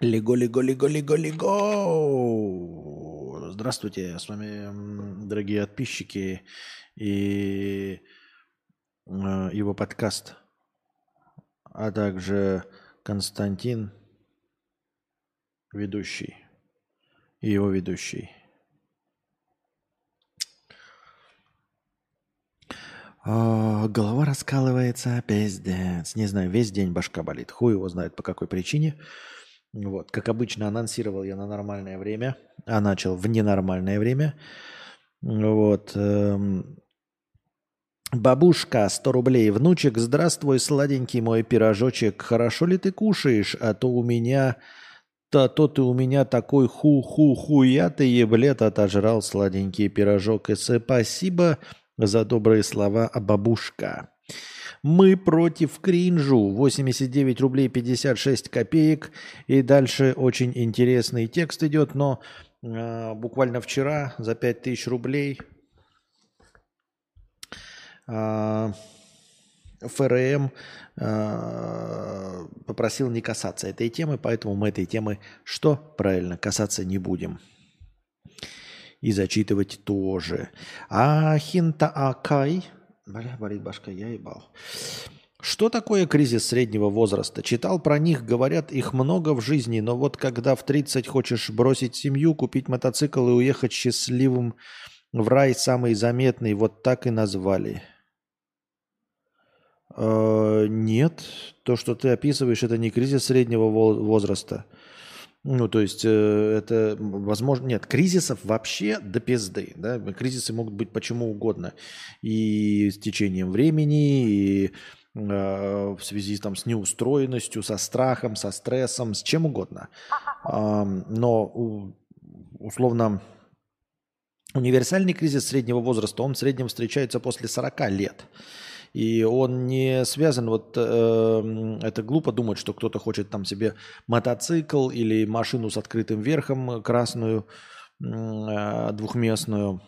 Лего, лего, лего, лего, лего. Здравствуйте, с вами, дорогие подписчики и э, его подкаст, а также Константин, ведущий, и его ведущий. А, голова раскалывается, пиздец. Не знаю, весь день башка болит. Хуй его знает по какой причине. Вот, как обычно, анонсировал я на нормальное время, а начал в ненормальное время. Вот. Эм, бабушка, 100 рублей. Внучек, здравствуй, сладенький мой пирожочек. Хорошо ли ты кушаешь? А то у меня... То, то ты у меня такой ху-ху-хуя ты еблет отожрал сладенький пирожок. И спасибо за добрые слова, а бабушка. Мы против кринжу. 89 рублей 56 копеек. И дальше очень интересный текст идет, но э, буквально вчера за 5000 рублей э, ФРМ э, попросил не касаться этой темы, поэтому мы этой темы что? Правильно, касаться не будем. И зачитывать тоже. А Хинта Акай Бля, болит башка, я ебал. Что такое кризис среднего возраста? Читал про них, говорят, их много в жизни, но вот когда в 30 хочешь бросить семью, купить мотоцикл и уехать счастливым в рай, самый заметный, вот так и назвали. Э, нет, то, что ты описываешь, это не кризис среднего возраста. Ну, то есть э, это возможно... Нет, кризисов вообще до пизды. Да? Кризисы могут быть почему угодно. И с течением времени, и э, в связи там, с неустроенностью, со страхом, со стрессом, с чем угодно. Э, но условно универсальный кризис среднего возраста, он в среднем встречается после 40 лет. И он не связан, вот э, это глупо думать, что кто-то хочет там себе мотоцикл или машину с открытым верхом красную, э, двухместную,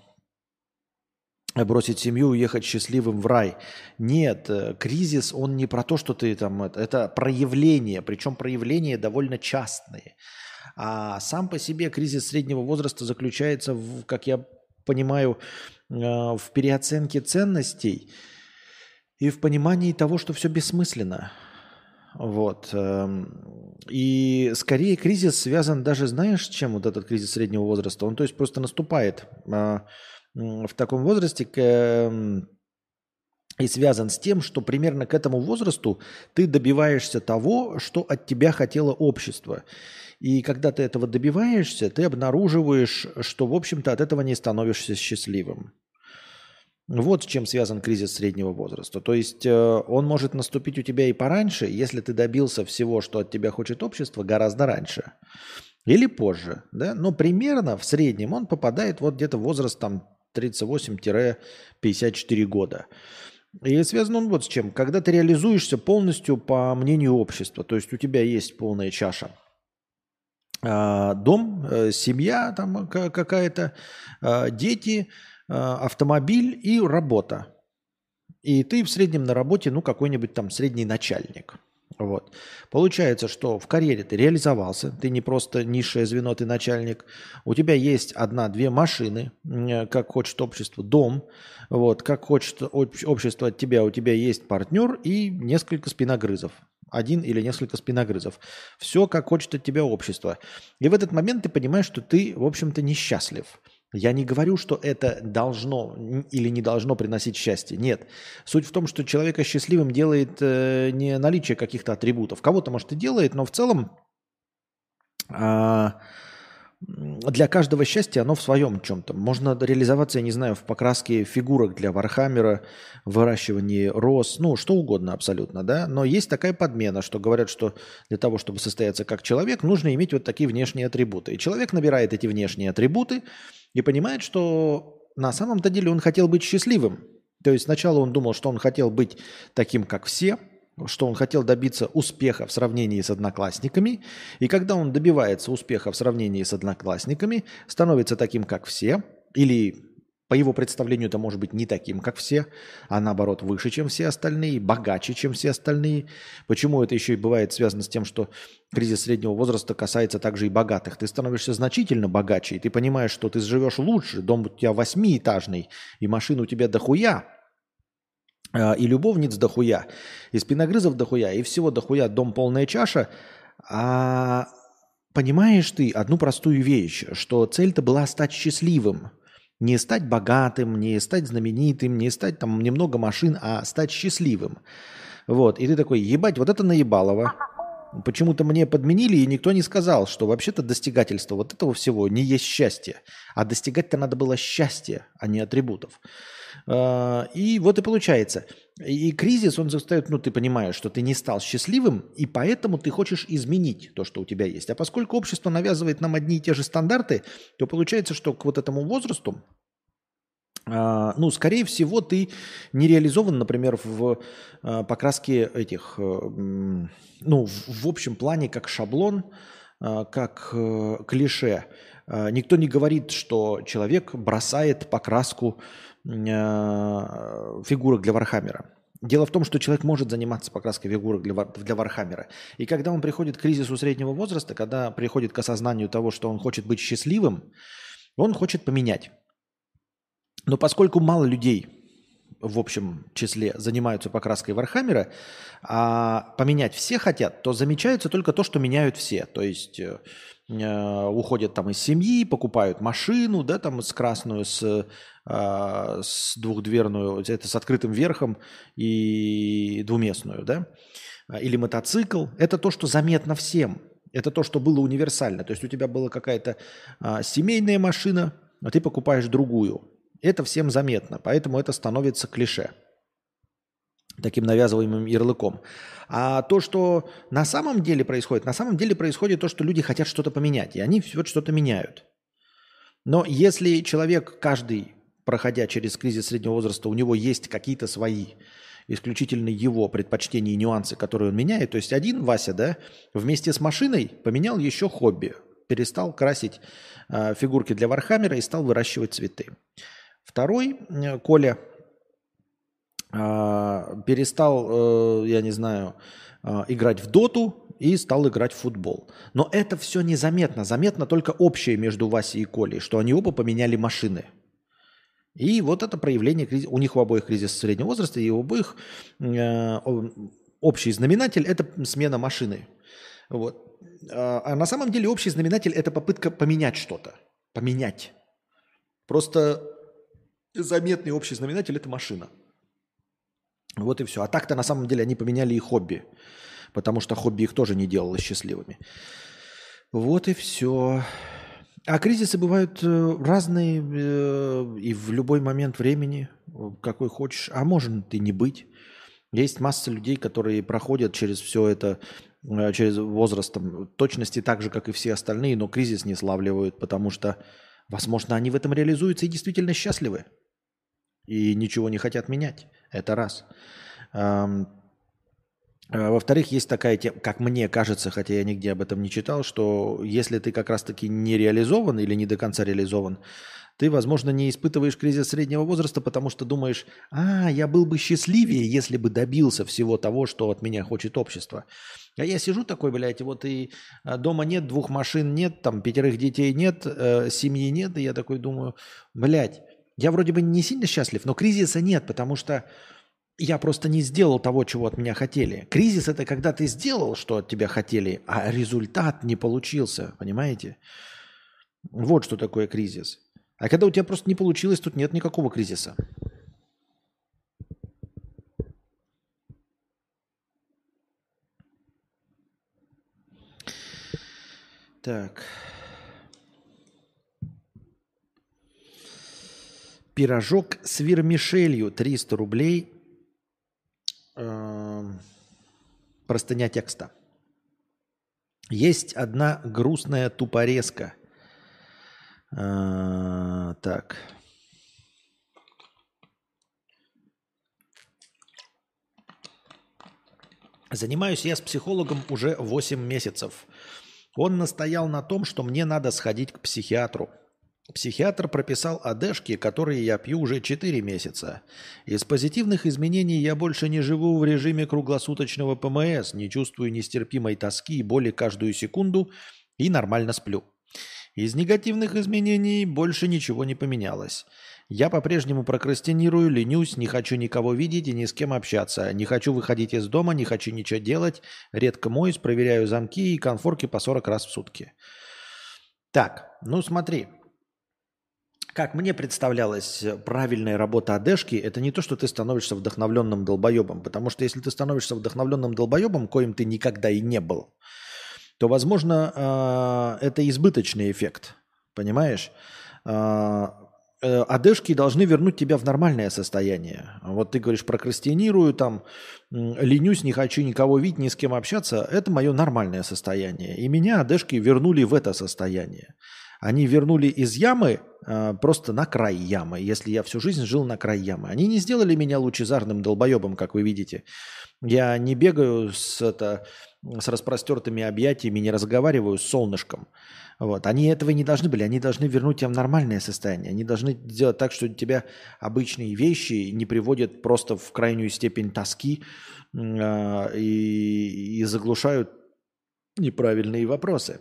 бросить семью, уехать счастливым в рай. Нет, э, кризис, он не про то, что ты там, это, это проявление, причем проявления довольно частные. А сам по себе кризис среднего возраста заключается, в, как я понимаю, э, в переоценке ценностей – и в понимании того, что все бессмысленно. Вот. Эм, и скорее кризис связан даже, знаешь, чем вот этот кризис среднего возраста? Он то есть просто наступает а, в таком возрасте эм, и связан с тем, что примерно к этому возрасту ты добиваешься того, что от тебя хотело общество. И когда ты этого добиваешься, ты обнаруживаешь, что, в общем-то, от этого не становишься счастливым. Вот с чем связан кризис среднего возраста. То есть э, он может наступить у тебя и пораньше, если ты добился всего, что от тебя хочет общество, гораздо раньше. Или позже. Да? Но примерно в среднем он попадает вот где-то в возраст там 38-54 года. И связан он вот с чем. Когда ты реализуешься полностью по мнению общества, то есть у тебя есть полная чаша. А, дом, э, семья там какая-то, а, дети – Э, автомобиль и работа. И ты в среднем на работе, ну, какой-нибудь там средний начальник. Вот. Получается, что в карьере ты реализовался, ты не просто низшее звено, ты начальник. У тебя есть одна-две машины, э, как хочет общество, дом. Вот, как хочет общество от тебя, у тебя есть партнер и несколько спиногрызов. Один или несколько спиногрызов. Все, как хочет от тебя общество. И в этот момент ты понимаешь, что ты, в общем-то, несчастлив. Я не говорю, что это должно или не должно приносить счастье. Нет. Суть в том, что человека счастливым делает э, не наличие каких-то атрибутов. Кого-то, может, и делает, но в целом э, для каждого счастья оно в своем чем-то. Можно реализоваться, я не знаю, в покраске фигурок для Вархаммера, выращивании роз, ну, что угодно абсолютно, да. Но есть такая подмена, что говорят, что для того, чтобы состояться как человек, нужно иметь вот такие внешние атрибуты. И человек набирает эти внешние атрибуты – и понимает, что на самом-то деле он хотел быть счастливым. То есть сначала он думал, что он хотел быть таким, как все, что он хотел добиться успеха в сравнении с одноклассниками, и когда он добивается успеха в сравнении с одноклассниками, становится таким, как все, или По его представлению это может быть не таким, как все, а наоборот выше, чем все остальные, богаче, чем все остальные. Почему это еще и бывает связано с тем, что кризис среднего возраста касается также и богатых? Ты становишься значительно богаче, и ты понимаешь, что ты живешь лучше, дом у тебя восьмиэтажный, и машина у тебя дохуя, а, и любовниц дохуя, и спиногрызов дохуя, и всего дохуя, дом полная чаша. А понимаешь ты одну простую вещь, что цель-то была стать счастливым – не стать богатым, не стать знаменитым, не стать там немного машин, а стать счастливым. Вот. И ты такой, ебать, вот это наебалово. Почему-то мне подменили, и никто не сказал, что вообще-то достигательство вот этого всего не есть счастье. А достигать-то надо было счастье, а не атрибутов. А, и вот и получается. И кризис, он заставит, ну, ты понимаешь, что ты не стал счастливым, и поэтому ты хочешь изменить то, что у тебя есть. А поскольку общество навязывает нам одни и те же стандарты, то получается, что к вот этому возрасту, ну, скорее всего, ты не реализован, например, в а, покраске этих, э, ну, в общем плане, как шаблон, как э, клише. Никто не говорит, что человек бросает покраску фигурок для Вархаммера. Дело в том, что человек может заниматься покраской фигурок для, для Вархаммера. И когда он приходит к кризису среднего возраста, когда приходит к осознанию того, что он хочет быть счастливым, он хочет поменять. Но поскольку мало людей в общем числе занимаются покраской Вархаммера, а поменять все хотят, то замечается только то, что меняют все. То есть э, э уходят там из семьи, покупают машину, да, там с красную, с а, с двухдверную, это с открытым верхом и двуместную, да, или мотоцикл, это то, что заметно всем. Это то, что было универсально. То есть у тебя была какая-то а, семейная машина, а ты покупаешь другую. Это всем заметно, поэтому это становится клише таким навязываемым ярлыком. А то, что на самом деле происходит, на самом деле происходит то, что люди хотят что-то поменять, и они вот что-то меняют. Но если человек каждый проходя через кризис среднего возраста, у него есть какие-то свои исключительно его предпочтения и нюансы, которые он меняет. То есть один Вася, да, вместе с машиной поменял еще хобби. Перестал красить э, фигурки для Warhammer а и стал выращивать цветы. Второй, э, Коля, э, перестал, э, я не знаю, э, играть в доту и стал играть в футбол. Но это все незаметно. Заметно только общее между Васей и Колей, что они оба поменяли машины – и вот это проявление, у них у обоих кризис среднего возраста, и у обоих э, общий знаменатель – это смена машины. Вот. А, а на самом деле общий знаменатель – это попытка поменять что-то. Поменять. Просто заметный общий знаменатель – это машина. Вот и все. А так-то на самом деле они поменяли и хобби, потому что хобби их тоже не делало счастливыми. Вот и все. А кризисы бывают э, разные э, и в любой момент времени, какой хочешь, а может и не быть. Есть масса людей, которые проходят через все это, э, через возрастом, точности так же, как и все остальные, но кризис не славливают, потому что, возможно, они в этом реализуются и действительно счастливы. И ничего не хотят менять. Это раз. А, во-вторых, есть такая тема, как мне кажется, хотя я нигде об этом не читал, что если ты как раз-таки не реализован или не до конца реализован, ты, возможно, не испытываешь кризис среднего возраста, потому что думаешь, а, я был бы счастливее, если бы добился всего того, что от меня хочет общество. А я сижу такой, блядь, вот и а, дома нет, двух машин нет, там пятерых детей нет, э, семьи нет, и я такой думаю, блядь, я вроде бы не сильно счастлив, но кризиса нет, потому что я просто не сделал того, чего от меня хотели. Кризис это когда ты сделал, что от тебя хотели, а результат не получился, понимаете? Вот что такое кризис. А когда у тебя просто не получилось, тут нет никакого кризиса. Так. Пирожок с вермишелью 300 рублей э, простыня текста. Есть одна грустная тупорезка. Э, так. Занимаюсь я с психологом уже 8 месяцев. Он настоял на том, что мне надо сходить к психиатру. Психиатр прописал одежки, которые я пью уже 4 месяца. Из позитивных изменений я больше не живу в режиме круглосуточного ПМС, не чувствую нестерпимой тоски и боли каждую секунду и нормально сплю. Из негативных изменений больше ничего не поменялось. Я по-прежнему прокрастинирую, ленюсь, не хочу никого видеть и ни с кем общаться. Не хочу выходить из дома, не хочу ничего делать. Редко моюсь, проверяю замки и конфорки по 40 раз в сутки. Так, ну смотри. Как мне представлялась правильная работа одежки, это не то, что ты становишься вдохновленным долбоебом. Потому что если ты становишься вдохновленным долбоебом, коим ты никогда и не был, то, возможно, а, это избыточный эффект. Понимаешь? Э, одежки должны вернуть тебя в нормальное состояние. Вот ты говоришь, прокрастинирую, там, ленюсь, не хочу никого видеть, ни с кем общаться. Это мое нормальное состояние. И меня одежки вернули в это состояние. Они вернули из ямы э, просто на край ямы, если я всю жизнь жил на край ямы. Они не сделали меня лучезарным долбоебом, как вы видите. Я не бегаю с, это, с распростертыми объятиями, не разговариваю с солнышком. Вот. Они этого не должны были, они должны вернуть тебя в нормальное состояние. Они должны сделать так, что тебя обычные вещи не приводят просто в крайнюю степень тоски э, и, и заглушают неправильные вопросы.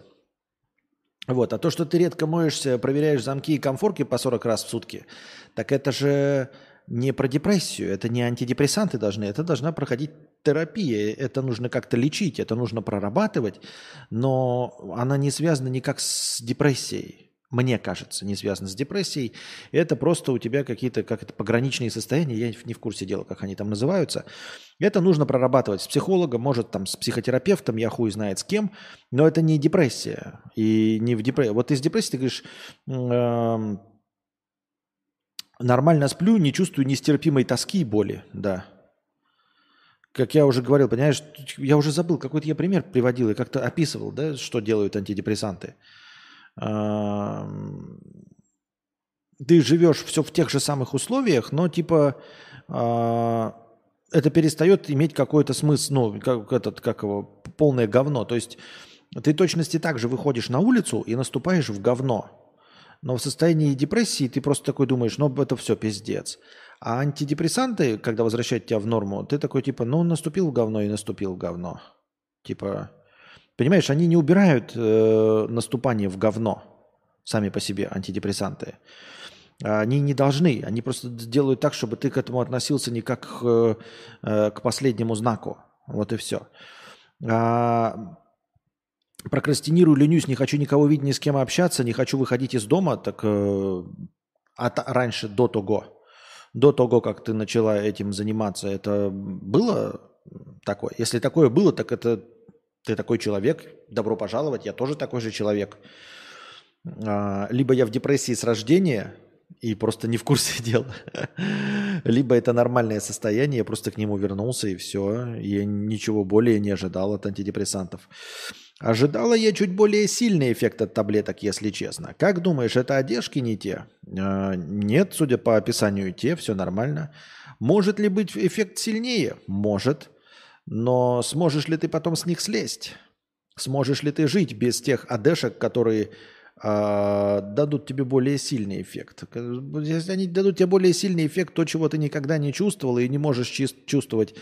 Вот. А то, что ты редко моешься, проверяешь замки и комфорки по 40 раз в сутки, так это же не про депрессию, это не антидепрессанты должны, это должна проходить терапия, это нужно как-то лечить, это нужно прорабатывать, но она не связана никак с депрессией. Мне кажется, не связана с депрессией. Это просто у тебя какие-то как это, пограничные состояния, я не в курсе дела, как они там называются. Это нужно прорабатывать с психологом, может там с психотерапевтом, я хуй знает с кем, но это не депрессия. И не в депрессии. Вот из депрессии ты говоришь, э, Нормально сплю, не чувствую нестерпимой тоски и боли, да. Как я уже говорил, понимаешь, я уже забыл, какой-то я пример приводил и как-то описывал, да, что делают антидепрессанты. Ты живешь все в тех же самых условиях, но типа а, это перестает иметь какой-то смысл, ну, как, этот, как его, полное говно. То есть ты точности так же выходишь на улицу и наступаешь в говно. Но в состоянии депрессии ты просто такой думаешь, ну это все пиздец. А антидепрессанты, когда возвращают тебя в норму, ты такой типа, ну наступил в говно и наступил в говно. Типа, понимаешь, они не убирают э, наступание в говно сами по себе, антидепрессанты. Они не должны, они просто делают так, чтобы ты к этому относился не как э, к последнему знаку. Вот и все. А прокрастинирую, ленюсь, не хочу никого видеть, ни с кем общаться, не хочу выходить из дома, так э, от, раньше, до того, до того, как ты начала этим заниматься, это было такое? Если такое было, так это ты такой человек, добро пожаловать, я тоже такой же человек. А, либо я в депрессии с рождения и просто не в курсе дела, либо это нормальное состояние, я просто к нему вернулся и все, я ничего более не ожидал от антидепрессантов. Ожидала я чуть более сильный эффект от таблеток, если честно. Как думаешь, это одежки не те? Э, нет, судя по описанию, те, все нормально. Может ли быть эффект сильнее? Может. Но сможешь ли ты потом с них слезть? Сможешь ли ты жить без тех одежек, которые э, дадут тебе более сильный эффект? Если они дадут тебе более сильный эффект, то, чего ты никогда не чувствовал и не можешь чувствовать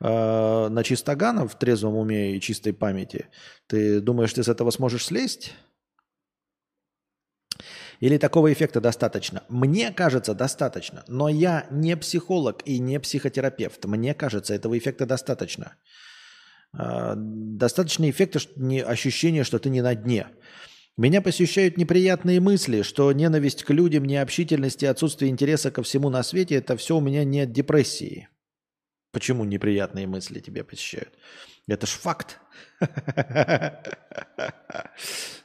э, на чистогана в трезвом уме и чистой памяти, ты думаешь, ты с этого сможешь слезть? Или такого эффекта достаточно? Мне кажется, достаточно. Но я не психолог и не психотерапевт. Мне кажется, этого эффекта достаточно. Э, достаточно эффекта, ощущения, что ты не на дне. Меня посещают неприятные мысли, что ненависть к людям, необщительность и отсутствие интереса ко всему на свете – это все у меня не от депрессии. Почему неприятные мысли тебя посещают? Это ж факт. Ты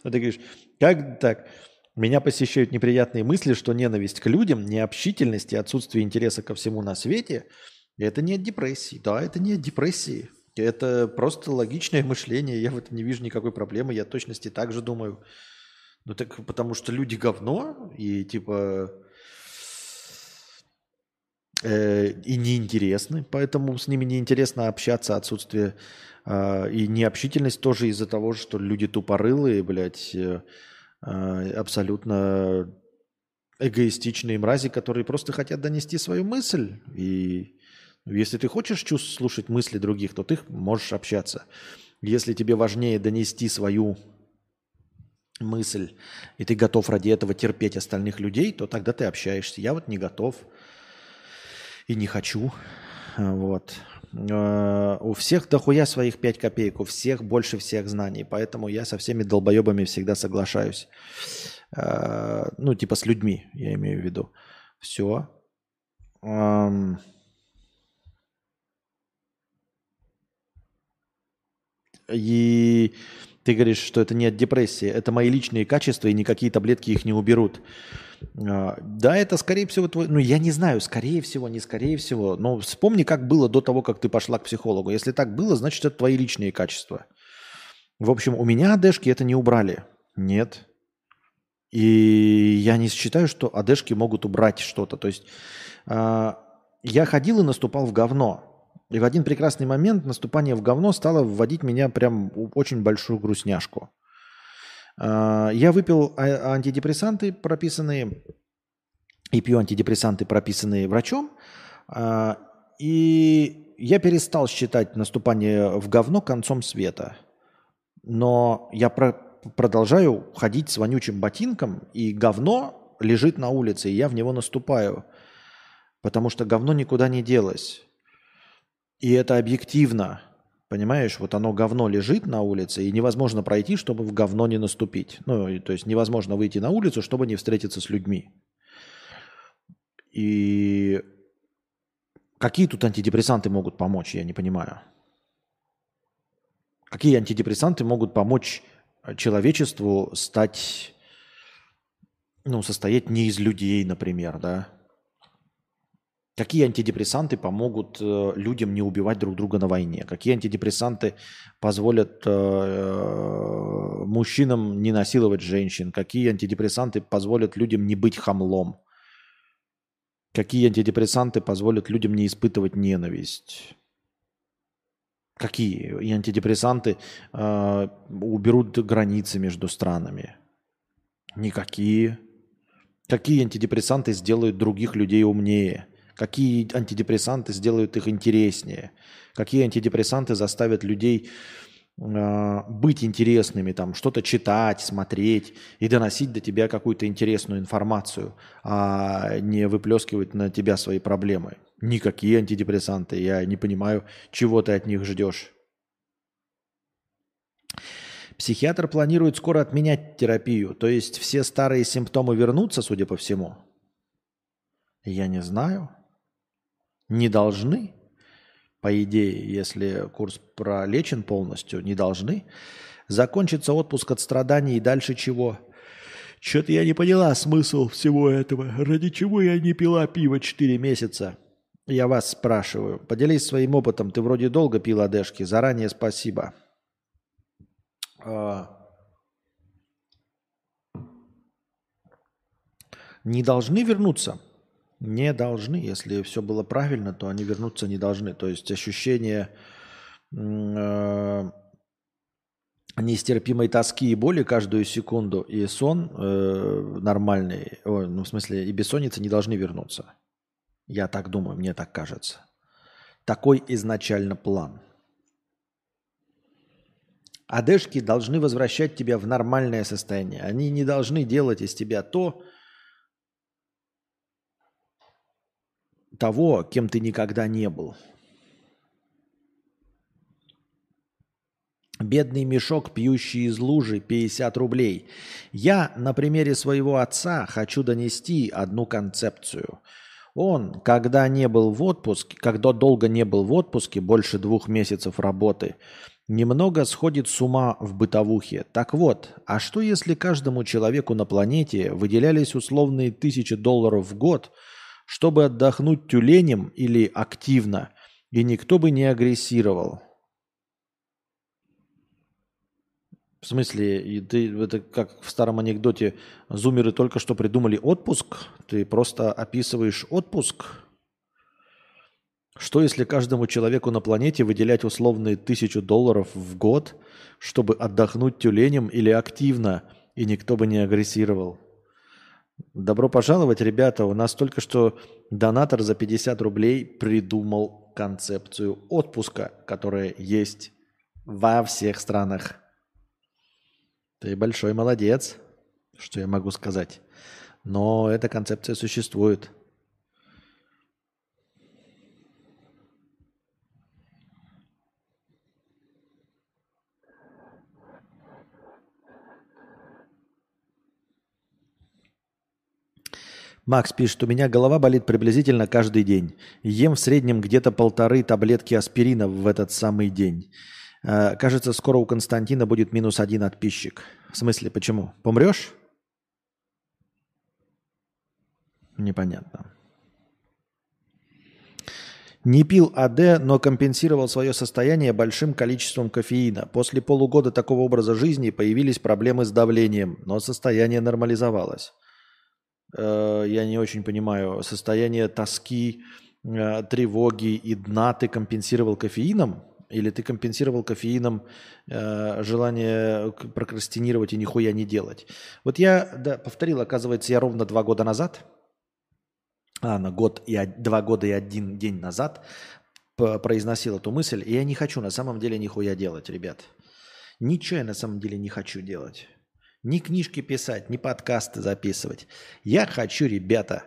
говоришь, как так? Меня посещают неприятные мысли, что ненависть к людям, необщительность и отсутствие интереса ко всему на свете – это не от депрессии. Да, это не от депрессии. Это просто логичное мышление. Я в этом не вижу никакой проблемы. Я точности так же думаю. Ну так потому что люди говно, и типа э, и неинтересны, поэтому с ними неинтересно общаться, отсутствие э, и необщительность тоже из-за того, что люди тупорылые, блядь, э, абсолютно эгоистичные мрази, которые просто хотят донести свою мысль. И если ты хочешь чувств, слушать мысли других, то ты можешь общаться. Если тебе важнее донести свою мысль, и ты готов ради этого терпеть остальных людей, то тогда ты общаешься. Я вот не готов и не хочу. Вот. Э, у всех дохуя своих 5 копеек, у всех больше всех знаний, поэтому я со всеми долбоебами всегда соглашаюсь. Э, ну, типа с людьми, я имею в виду. Все. И ты говоришь, что это не от депрессии, это мои личные качества, и никакие таблетки их не уберут. А, да, это скорее всего твой... Ну, я не знаю, скорее всего, не скорее всего. Но вспомни, как было до того, как ты пошла к психологу. Если так было, значит, это твои личные качества. В общем, у меня одежки это не убрали. Нет. И я не считаю, что одежки могут убрать что-то. То есть э, я ходил и наступал в говно. И в один прекрасный момент наступание в говно стало вводить меня прям очень большую грустняшку. А, я выпил а, антидепрессанты, прописанные, и пью антидепрессанты, прописанные врачом. А, и я перестал считать наступание в говно концом света. Но я про продолжаю ходить с вонючим ботинком, и говно лежит на улице, и я в него наступаю. Потому что говно никуда не делось. И это объективно. Понимаешь, вот оно говно лежит на улице, и невозможно пройти, чтобы в говно не наступить. Ну, то есть невозможно выйти на улицу, чтобы не встретиться с людьми. И какие тут антидепрессанты могут помочь, я не понимаю. Какие антидепрессанты могут помочь человечеству стать, ну, состоять не из людей, например, да? Какие антидепрессанты помогут э, людям не убивать друг друга на войне? Какие антидепрессанты позволят э, э, мужчинам не насиловать женщин? Какие антидепрессанты позволят людям не быть хамлом? Какие антидепрессанты позволят людям не испытывать ненависть? Какие? И антидепрессанты э, уберут границы между странами? Никакие. Какие антидепрессанты сделают других людей умнее? Какие антидепрессанты сделают их интереснее? Какие антидепрессанты заставят людей э, быть интересными, там что-то читать, смотреть и доносить до тебя какую-то интересную информацию, а не выплескивать на тебя свои проблемы? Никакие антидепрессанты. Я не понимаю, чего ты от них ждешь. Психиатр планирует скоро отменять терапию, то есть все старые симптомы вернутся, судя по всему. Я не знаю не должны, по идее, если курс пролечен полностью, не должны, закончится отпуск от страданий и дальше чего? Что-то я не поняла смысл всего этого. Ради чего я не пила пиво 4 месяца? Я вас спрашиваю. Поделись своим опытом. Ты вроде долго пил одежки. Заранее спасибо. А... Не должны вернуться? Не должны. Если все было правильно, то они вернуться не должны. То есть ощущение э, нестерпимой тоски и боли каждую секунду и сон э, нормальный, о, ну в смысле и бессонница не должны вернуться. Я так думаю, мне так кажется. Такой изначально план. Одежки должны возвращать тебя в нормальное состояние. Они не должны делать из тебя то, того, кем ты никогда не был. Бедный мешок, пьющий из лужи, 50 рублей. Я на примере своего отца хочу донести одну концепцию. Он, когда не был в отпуске, когда долго не был в отпуске, больше двух месяцев работы, немного сходит с ума в бытовухе. Так вот, а что если каждому человеку на планете выделялись условные тысячи долларов в год – чтобы отдохнуть тюленем или активно, и никто бы не агрессировал. В смысле, и ты, это как в старом анекдоте, зумеры только что придумали отпуск, ты просто описываешь отпуск. Что если каждому человеку на планете выделять условные тысячу долларов в год, чтобы отдохнуть тюленем или активно, и никто бы не агрессировал? Добро пожаловать, ребята. У нас только что донатор за 50 рублей придумал концепцию отпуска, которая есть во всех странах. Ты большой молодец, что я могу сказать. Но эта концепция существует. Макс пишет, у меня голова болит приблизительно каждый день. Ем в среднем где-то полторы таблетки аспирина в этот самый день. Э, кажется, скоро у Константина будет минус один подписчик. В смысле, почему? Помрешь? Непонятно. Не пил АД, но компенсировал свое состояние большим количеством кофеина. После полугода такого образа жизни появились проблемы с давлением, но состояние нормализовалось. Э, я не очень понимаю, состояние тоски, э, тревоги и дна ты компенсировал кофеином? Или ты компенсировал кофеином э, желание прокрастинировать и нихуя не делать? Вот я да, повторил, оказывается, я ровно два года назад, а, на год и два года и один день назад произносил эту мысль, и я не хочу на самом деле нихуя делать, ребят. Ничего я на самом деле не хочу делать. Ни книжки писать, ни подкасты записывать. Я хочу, ребята,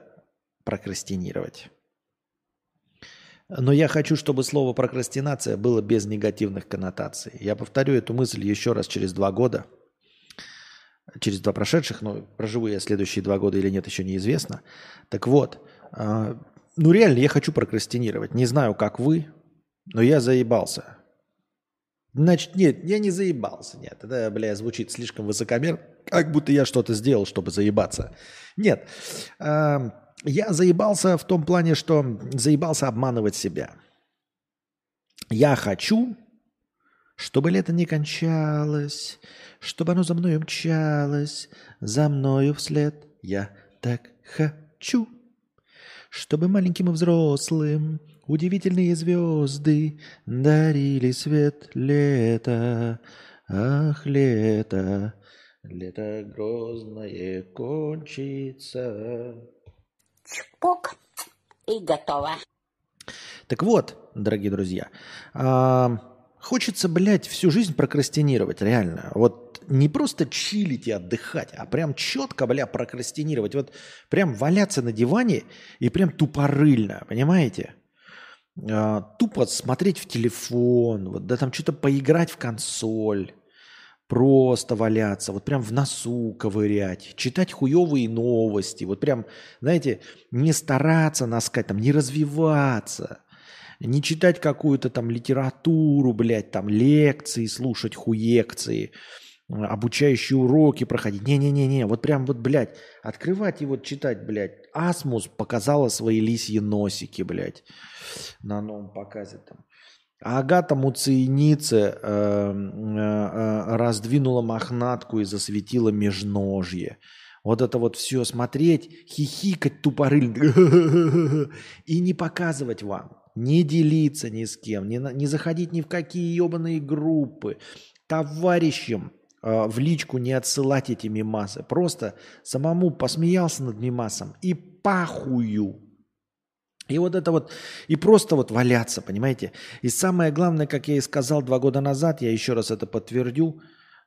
прокрастинировать. Но я хочу, чтобы слово прокрастинация было без негативных коннотаций. Я повторю эту мысль еще раз через два года. Через два прошедших, но проживу я следующие два года или нет, еще неизвестно. Так вот, а, ну реально я хочу прокрастинировать. Не знаю, как вы, но я заебался. Значит, нет, я не заебался. Нет, это, бля, звучит слишком высокомер, как будто я что-то сделал, чтобы заебаться. Нет, э, я заебался в том плане, что заебался обманывать себя. Я хочу, чтобы лето не кончалось, чтобы оно за мной мчалось, за мною вслед. Я так хочу, чтобы маленьким и взрослым Удивительные звезды дарили свет лета. Ах, лето, лето грозное кончится. Чпок, и готово. Так вот, дорогие друзья, а, хочется, блядь, всю жизнь прокрастинировать, реально. Вот не просто чилить и отдыхать, а прям четко, бля, прокрастинировать. Вот прям валяться на диване и прям тупорыльно, понимаете? Э, тупо смотреть в телефон, вот, да там что-то поиграть в консоль, просто валяться, вот прям в носу ковырять, читать хуевые новости, вот прям, знаете, не стараться наскать, там, не развиваться, не читать какую-то там литературу, блядь, там лекции слушать, хуекции, обучающие уроки проходить. Не-не-не-не, вот прям вот, блядь, открывать и вот читать, блядь. Асмус показала свои лисьи носики, блядь, на новом показе там. Агата Муциенице э, э, э, раздвинула мохнатку и засветила межножье. Вот это вот все смотреть, хихикать тупорыльно и не показывать вам, не делиться ни с кем, не, не заходить ни в какие ебаные группы, товарищам Э, в личку не отсылать эти мимасы. Просто самому посмеялся над мимасом и пахую. И вот это вот, и просто вот валяться, понимаете? И самое главное, как я и сказал два года назад, я еще раз это подтвердю,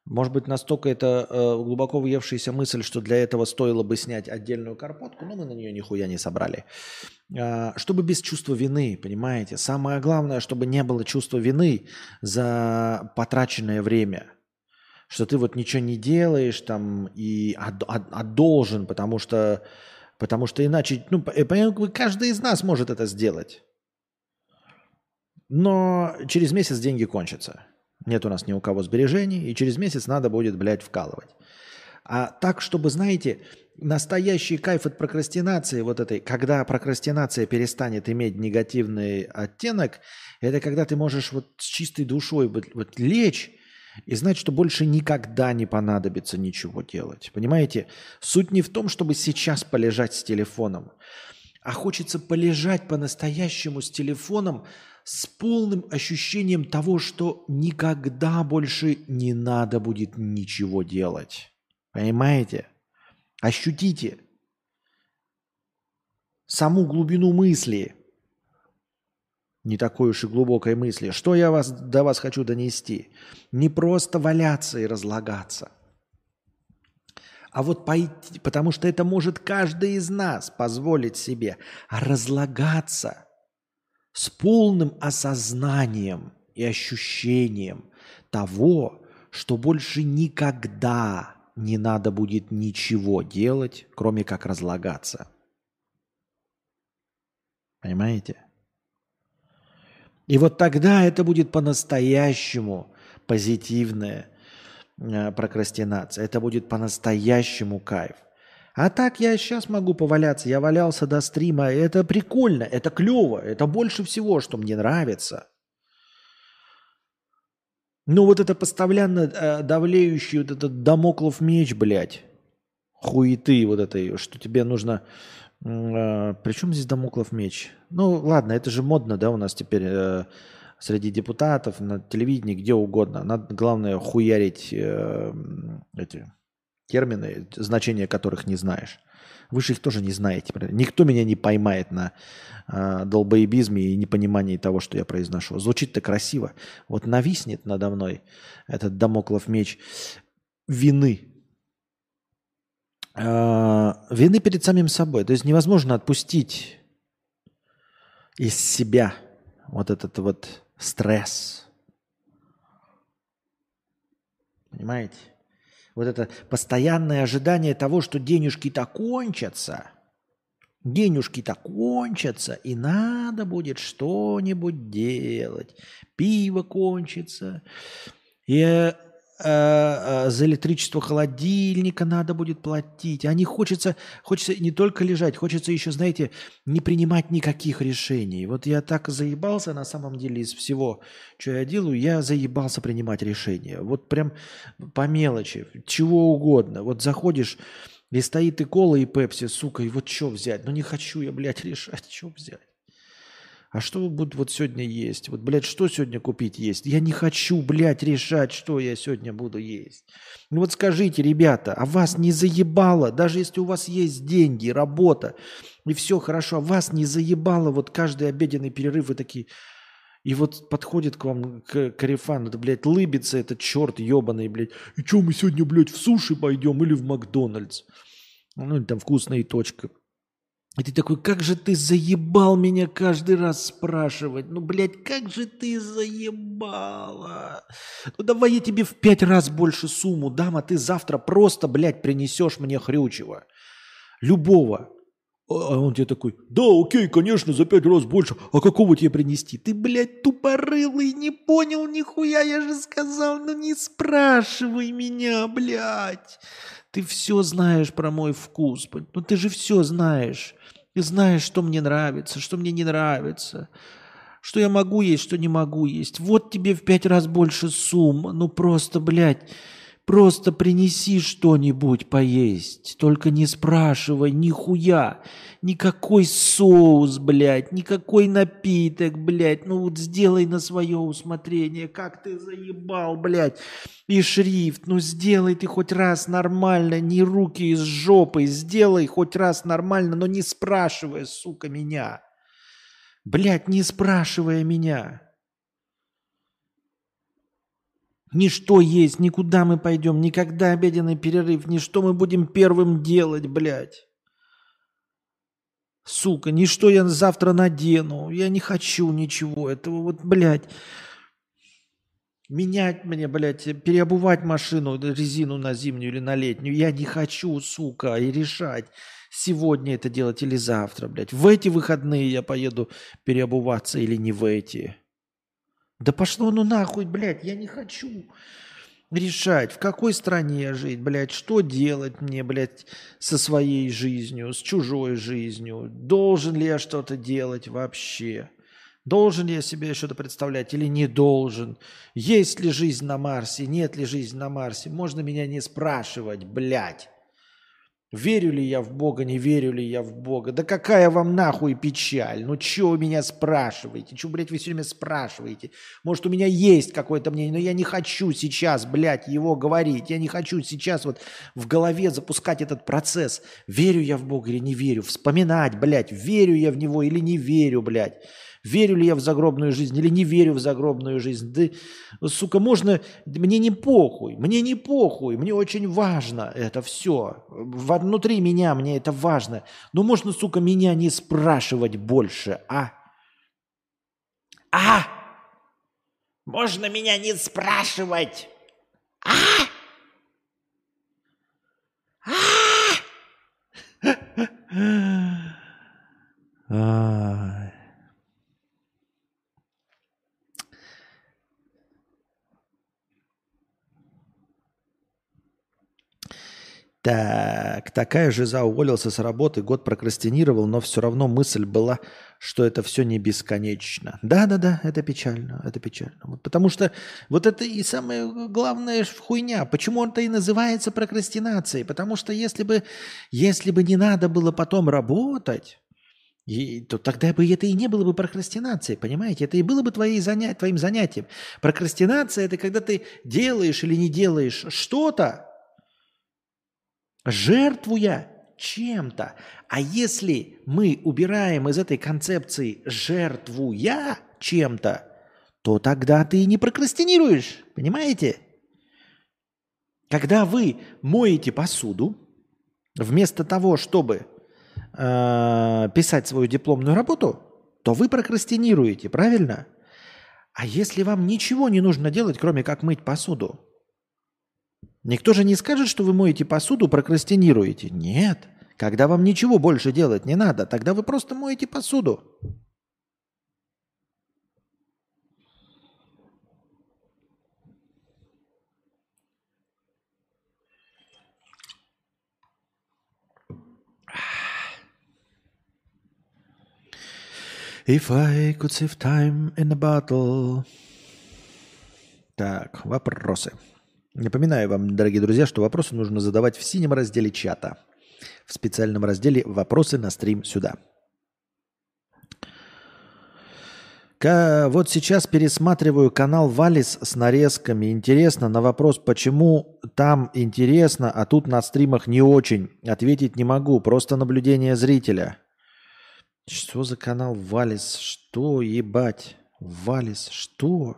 может быть, настолько это э, глубоко въевшаяся мысль, что для этого стоило бы снять отдельную карпотку, но мы на нее нихуя не собрали. Э, чтобы без чувства вины, понимаете? Самое главное, чтобы не было чувства вины за потраченное время – что ты вот ничего не делаешь там и а, а, а должен, потому что, потому что иначе, ну, каждый из нас может это сделать. Но через месяц деньги кончатся. Нет у нас ни у кого сбережений, и через месяц надо будет, блядь, вкалывать. А так, чтобы, знаете, настоящий кайф от прокрастинации, вот этой, когда прокрастинация перестанет иметь негативный оттенок, это когда ты можешь вот с чистой душой вот, вот лечь и знать, что больше никогда не понадобится ничего делать. Понимаете? Суть не в том, чтобы сейчас полежать с телефоном, а хочется полежать по-настоящему с телефоном с полным ощущением того, что никогда больше не надо будет ничего делать. Понимаете? Ощутите. саму глубину мысли, не такой уж и глубокой мысли. Что я вас, до вас хочу донести? Не просто валяться и разлагаться, а вот пойти, потому что это может каждый из нас позволить себе разлагаться с полным осознанием и ощущением того, что больше никогда не надо будет ничего делать, кроме как разлагаться. Понимаете? И вот тогда это будет по-настоящему позитивная э, прокрастинация. Это будет по-настоящему кайф. А так я сейчас могу поваляться. Я валялся до стрима. Это прикольно, это клево. Это больше всего, что мне нравится. Ну вот это постоянно э, давлеющий вот этот домоклов меч, блядь. Хуеты вот этой, что тебе нужно Причем здесь Дамоклов меч? Ну, ладно, это же модно, да, у нас теперь э, среди депутатов, на телевидении, где угодно. Надо, главное, хуярить э, эти термины, значения которых не знаешь. Вы же их тоже не знаете. Никто меня не поймает на э, долбоебизме и непонимании того, что я произношу. Звучит-то красиво. Вот нависнет надо мной этот Дамоклов меч вины вины перед самим собой. То есть невозможно отпустить из себя вот этот вот стресс. Понимаете? Вот это постоянное ожидание того, что денежки-то кончатся. Денежки-то кончатся, и надо будет что-нибудь делать. Пиво кончится. И Э, э, за электричество холодильника надо будет платить. А не хочется, хочется не только лежать, хочется еще, знаете, не принимать никаких решений. Вот я так заебался на самом деле из всего, что я делаю, я заебался принимать решения. Вот прям по мелочи, чего угодно. Вот заходишь, и стоит и кола, и пепси, сука, и вот что взять? Ну не хочу я, блядь, решать, что взять. А что будет вот сегодня есть? Вот, блядь, что сегодня купить есть? Я не хочу, блядь, решать, что я сегодня буду есть. Ну вот скажите, ребята, а вас не заебало, даже если у вас есть деньги, работа, и все хорошо, а вас не заебало вот каждый обеденный перерыв, вы такие... И вот подходит к вам к, Карифан, это, блядь, лыбится этот черт ебаный, блядь. И что, мы сегодня, блядь, в суши пойдем или в Макдональдс? Ну, там вкусная точка. И ты такой, как же ты заебал меня каждый раз спрашивать. Ну, блядь, как же ты заебала. Ну, давай я тебе в пять раз больше сумму дам, а ты завтра просто, блядь, принесешь мне хрючего. Любого. А он тебе такой, да, окей, конечно, за пять раз больше. А какого тебе принести? Ты, блядь, тупорылый, не понял нихуя, я же сказал, ну не спрашивай меня, блядь. Ты все знаешь про мой вкус. Ну ты же все знаешь. Ты знаешь, что мне нравится, что мне не нравится. Что я могу есть, что не могу есть. Вот тебе в пять раз больше сумма. Ну просто, блядь, Просто принеси что-нибудь поесть. Только не спрашивай нихуя. Никакой соус, блядь, никакой напиток, блядь. Ну вот сделай на свое усмотрение. Как ты заебал, блядь. И шрифт. Ну сделай ты хоть раз нормально. Не руки из жопы. Сделай хоть раз нормально, но не спрашивая, сука, меня. Блядь, не спрашивая меня. Ничто есть, никуда мы пойдем, никогда обеденный перерыв, ничто мы будем первым делать, блядь. Сука, ничто я завтра надену, я не хочу ничего этого, вот, блядь. Менять мне, блядь, переобувать машину, резину на зимнюю или на летнюю, я не хочу, сука, и решать, сегодня это делать или завтра, блядь. В эти выходные я поеду переобуваться или не в эти. Да пошло ну нахуй, блядь, я не хочу решать, в какой стране жить, блядь, что делать мне, блядь, со своей жизнью, с чужой жизнью, должен ли я что-то делать вообще, должен ли я себе что-то представлять или не должен, есть ли жизнь на Марсе, нет ли жизни на Марсе, можно меня не спрашивать, блядь. Верю ли я в Бога, не верю ли я в Бога? Да какая вам нахуй печаль? Ну что вы меня спрашиваете? Что, блядь, вы все время спрашиваете? Может, у меня есть какое-то мнение, но я не хочу сейчас, блядь, его говорить. Я не хочу сейчас вот в голове запускать этот процесс. Верю я в Бога или не верю? Вспоминать, блядь, верю я в него или не верю, блядь. Верю ли я в загробную жизнь или не верю в загробную жизнь? Да, сука, можно... Мне не похуй, мне не похуй, мне очень важно это все. Внутри меня мне это важно. Но можно, сука, меня не спрашивать больше, а? А! Можно меня не спрашивать? А! А! Так, такая жиза уволился с работы, год прокрастинировал, но все равно мысль была, что это все не бесконечно. Да-да-да, это печально, это печально. Вот потому что вот это и самая главная хуйня. Почему это и называется прокрастинацией? Потому что если бы, если бы не надо было потом работать, и, то тогда бы это и не было бы прокрастинацией, понимаете? Это и было бы твоей заня... твоим занятием. Прокрастинация – это когда ты делаешь или не делаешь что-то, жертвуя чем-то. А если мы убираем из этой концепции жертвуя чем-то, то тогда ты не прокрастинируешь, понимаете? Когда вы моете посуду, вместо того, чтобы э, писать свою дипломную работу, то вы прокрастинируете, правильно? А если вам ничего не нужно делать, кроме как мыть посуду, Никто же не скажет, что вы моете посуду, прокрастинируете. Нет. Когда вам ничего больше делать не надо, тогда вы просто моете посуду. If I could save time in a bottle. Так, вопросы. Напоминаю вам, дорогие друзья, что вопросы нужно задавать в синем разделе чата. В специальном разделе «Вопросы на стрим сюда». Вот сейчас пересматриваю канал Валис с нарезками. Интересно на вопрос, почему там интересно, а тут на стримах не очень. Ответить не могу, просто наблюдение зрителя. Что за канал Валис? Что, ебать? Валис, что?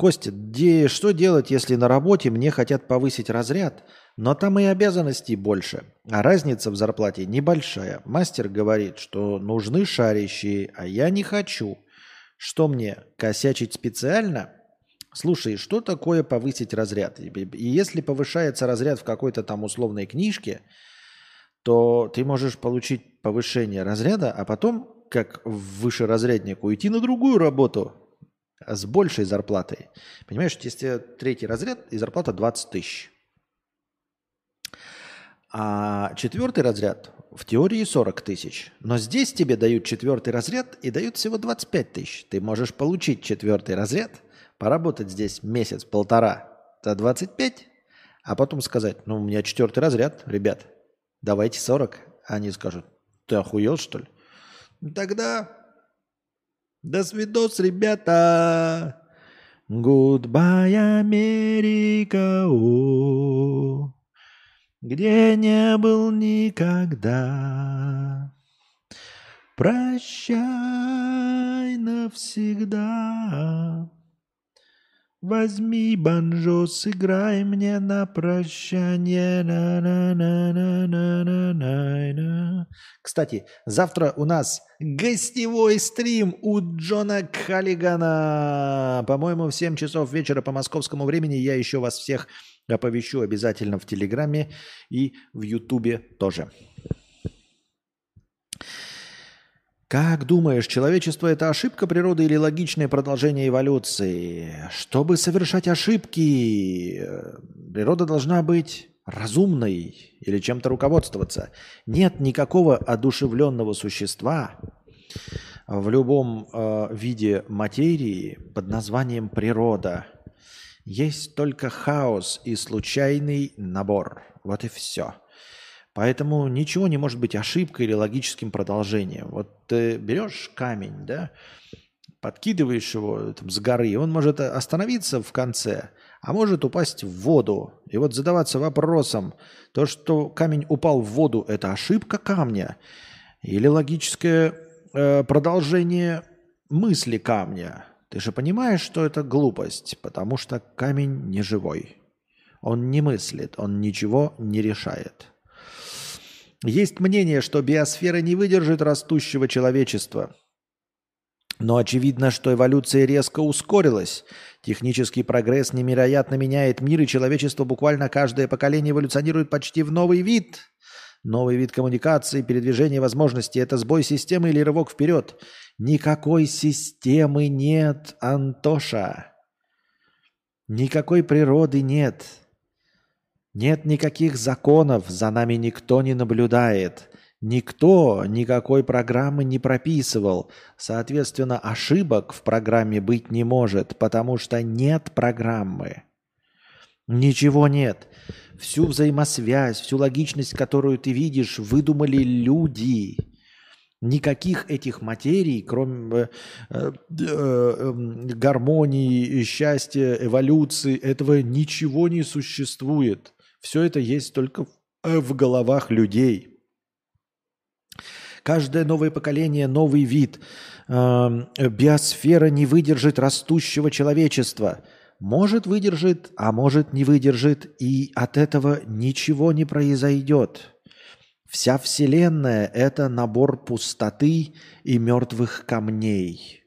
Костя, где, что делать, если на работе мне хотят повысить разряд, но там и обязанностей больше, а разница в зарплате небольшая. Мастер говорит, что нужны шарящие, а я не хочу. Что мне, косячить специально? Слушай, что такое повысить разряд? И если повышается разряд в какой-то там условной книжке, то ты можешь получить повышение разряда, а потом, как высшеразрядник, уйти на другую работу, с большей зарплатой. Понимаешь, если третий разряд и зарплата 20 тысяч. А четвертый разряд в теории 40 тысяч. Но здесь тебе дают четвертый разряд и дают всего 25 тысяч. Ты можешь получить четвертый разряд, поработать здесь месяц-полтора за 25, а потом сказать, ну, у меня четвертый разряд, ребят, давайте 40. Они скажут, ты охуел, что ли? Тогда до свидос, ребята. Goodbye, Америка, о, где не был никогда. Прощай навсегда. Возьми банджо, сыграй мне на прощание. -на -на -на -на -на -на -на. Кстати, завтра у нас гостевой стрим у Джона Халлигана. По-моему, в 7 часов вечера по московскому времени. Я еще вас всех оповещу обязательно в Телеграме и в Ютубе тоже. Как думаешь, человечество – это ошибка природы или логичное продолжение эволюции? Чтобы совершать ошибки, природа должна быть разумной или чем-то руководствоваться. Нет никакого одушевленного существа в любом э, виде материи под названием природа. Есть только хаос и случайный набор. Вот и все. Поэтому ничего не может быть ошибкой или логическим продолжением. Вот ты берешь камень, да, подкидываешь его там, с горы, он может остановиться в конце, а может упасть в воду. И вот задаваться вопросом, то, что камень упал в воду, это ошибка камня или логическое э, продолжение мысли камня. Ты же понимаешь, что это глупость, потому что камень не живой. Он не мыслит, он ничего не решает. Есть мнение, что биосфера не выдержит растущего человечества. Но очевидно, что эволюция резко ускорилась. Технический прогресс невероятно меняет мир, и человечество буквально каждое поколение эволюционирует почти в новый вид. Новый вид коммуникации, передвижения возможностей – это сбой системы или рывок вперед. Никакой системы нет, Антоша. Никакой природы нет. Нет никаких законов, за нами никто не наблюдает. Никто никакой программы не прописывал. Соответственно, ошибок в программе быть не может, потому что нет программы. Ничего нет. Всю взаимосвязь, всю логичность, которую ты видишь, выдумали люди. Никаких этих материй, кроме э, э, э, гармонии, счастья, эволюции, этого ничего не существует. Все это есть только в, э, в головах людей. Каждое новое поколение, новый вид. Э, биосфера не выдержит растущего человечества. Может выдержит, а может не выдержит, и от этого ничего не произойдет. Вся Вселенная – это набор пустоты и мертвых камней –